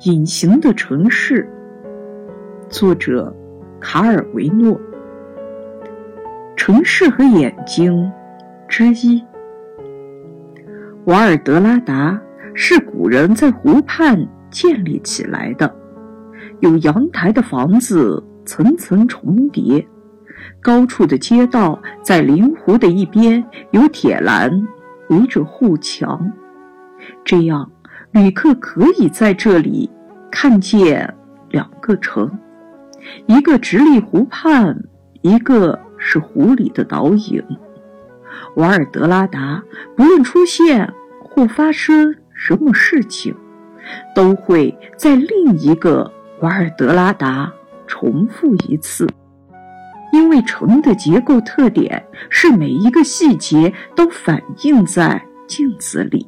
隐形的城市，作者卡尔维诺。城市和眼睛之一。瓦尔德拉达是古人在湖畔建立起来的，有阳台的房子层层重叠，高处的街道在临湖的一边有铁栏围着护墙，这样旅客可以在这里。看见两个城，一个直立湖畔，一个是湖里的倒影。瓦尔德拉达不论出现或发生什么事情，都会在另一个瓦尔德拉达重复一次，因为城的结构特点是每一个细节都反映在镜子里。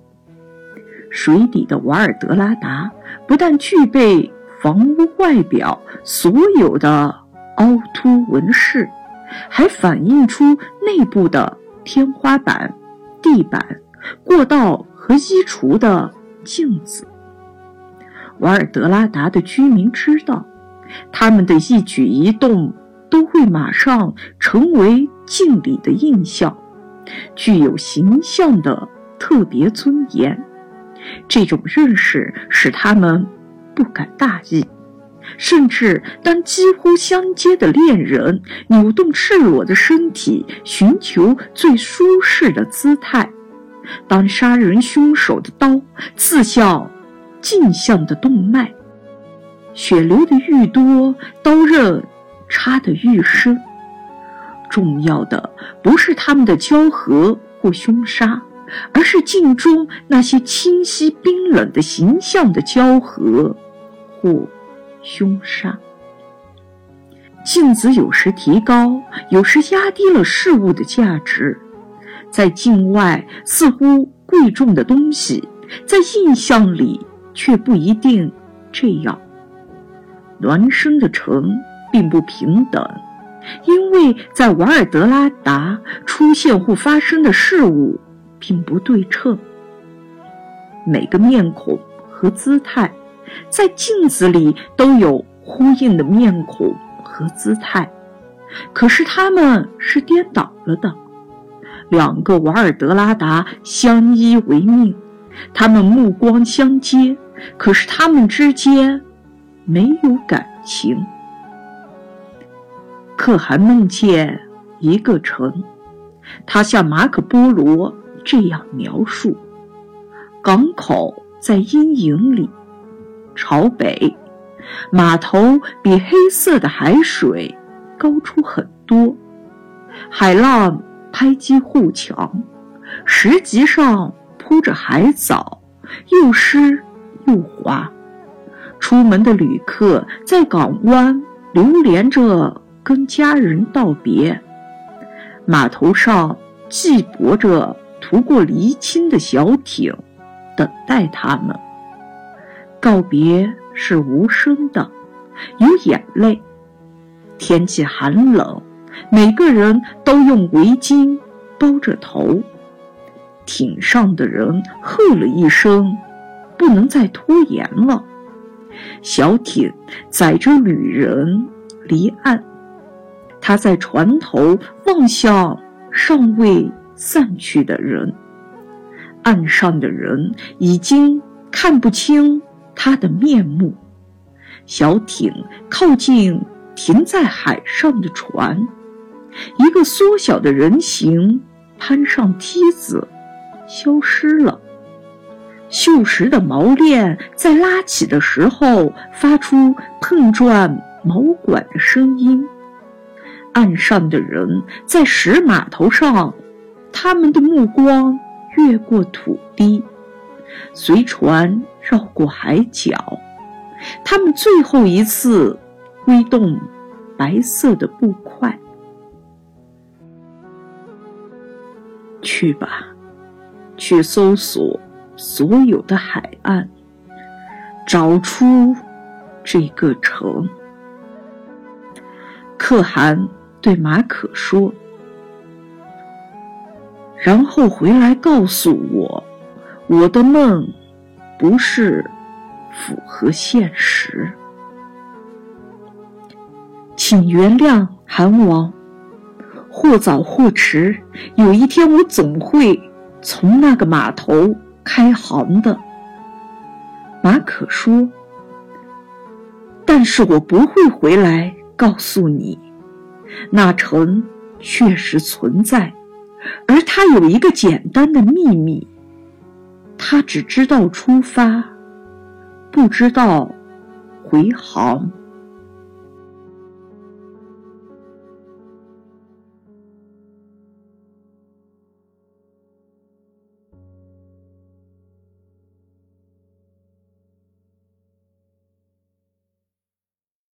水底的瓦尔德拉达不但具备房屋外表所有的凹凸纹饰，还反映出内部的天花板、地板、过道和衣橱的镜子。瓦尔德拉达的居民知道，他们的一举一动都会马上成为镜里的印象，具有形象的特别尊严。这种认识使他们不敢大意，甚至当几乎相接的恋人扭动赤裸的身体，寻求最舒适的姿态；当杀人凶手的刀刺向镜像的动脉，血流的愈多，刀刃插得愈深。重要的不是他们的交合或凶杀。而是镜中那些清晰冰冷的形象的交合，或凶杀。镜子有时提高，有时压低了事物的价值。在镜外似乎贵重的东西，在印象里却不一定这样。孪生的城并不平等，因为在瓦尔德拉达出现或发生的事物。并不对称。每个面孔和姿态，在镜子里都有呼应的面孔和姿态，可是他们是颠倒了的。两个瓦尔德拉达相依为命，他们目光相接，可是他们之间没有感情。可汗梦见一个城，他向马可波罗。这样描述：港口在阴影里，朝北，码头比黑色的海水高出很多，海浪拍击护墙，石级上铺着海藻，又湿又滑。出门的旅客在港湾流连着，跟家人道别。码头上系泊着。涂过离青的小艇，等待他们。告别是无声的，有眼泪。天气寒冷，每个人都用围巾包着头。艇上的人喝了一声：“不能再拖延了。”小艇载着旅人离岸，他在船头望向尚未。散去的人，岸上的人已经看不清他的面目。小艇靠近停在海上的船，一个缩小的人形攀上梯子，消失了。锈蚀的锚链在拉起的时候发出碰撞锚管的声音。岸上的人在石码头上。他们的目光越过土地，随船绕过海角。他们最后一次挥动白色的布块。去吧，去搜索所有的海岸，找出这个城。可汗对马可说。然后回来告诉我，我的梦不是符合现实。请原谅韩王，或早或迟，有一天我总会从那个码头开航的。马可说：“但是我不会回来告诉你，那城确实存在，而他有一个简单的秘密，他只知道出发，不知道回航。”